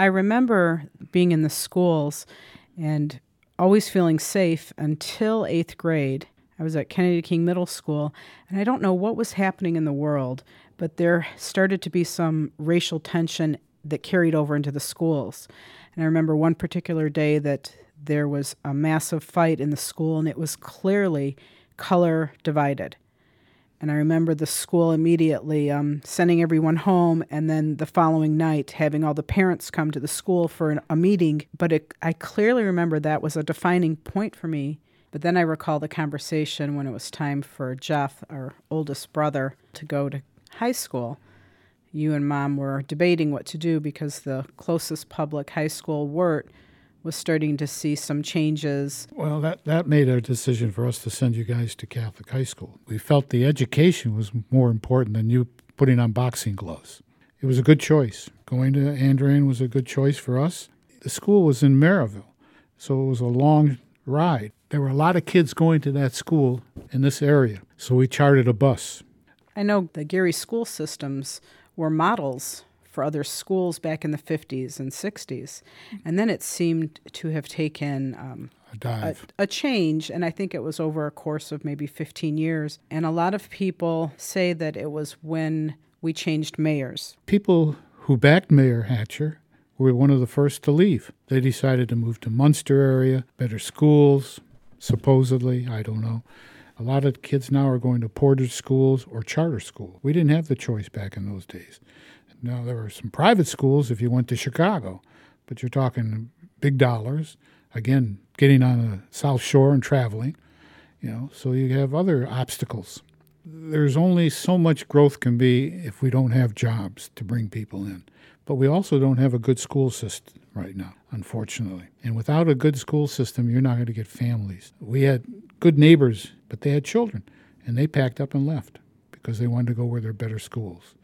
I remember being in the schools and always feeling safe until eighth grade. I was at Kennedy King Middle School, and I don't know what was happening in the world, but there started to be some racial tension that carried over into the schools. And I remember one particular day that there was a massive fight in the school, and it was clearly color divided. And I remember the school immediately um, sending everyone home, and then the following night having all the parents come to the school for an, a meeting. But it, I clearly remember that was a defining point for me. But then I recall the conversation when it was time for Jeff, our oldest brother, to go to high school. You and mom were debating what to do because the closest public high school, Wirt, was starting to see some changes. Well, that, that made our decision for us to send you guys to Catholic high school. We felt the education was more important than you putting on boxing gloves. It was a good choice. Going to Andrean was a good choice for us. The school was in Merrillville, so it was a long ride. There were a lot of kids going to that school in this area, so we chartered a bus. I know the Gary school systems were models for other schools back in the 50s and 60s. And then it seemed to have taken um, a dive, a, a, change, and I think it was over a course of maybe 15 years. And a lot of people say that it was when we changed mayors. People who backed Mayor Hatcher were one of the first to leave. They decided to move to Munster area, better schools, supposedly, I don't know. A lot of kids now are going to Portage schools or charter school. We didn't have the choice back in those days. Now, there were some private schools if you went to Chicago, but you're talking big dollars. Again, getting on the South Shore and traveling, you know, so you have other obstacles. There's only so much growth can be if we don't have jobs to bring people in. But we also don't have a good school system right now, unfortunately. And without a good school system, you're not going to get families. We had good neighbors, but they had children, and they packed up and left because they wanted to go where there are better schools.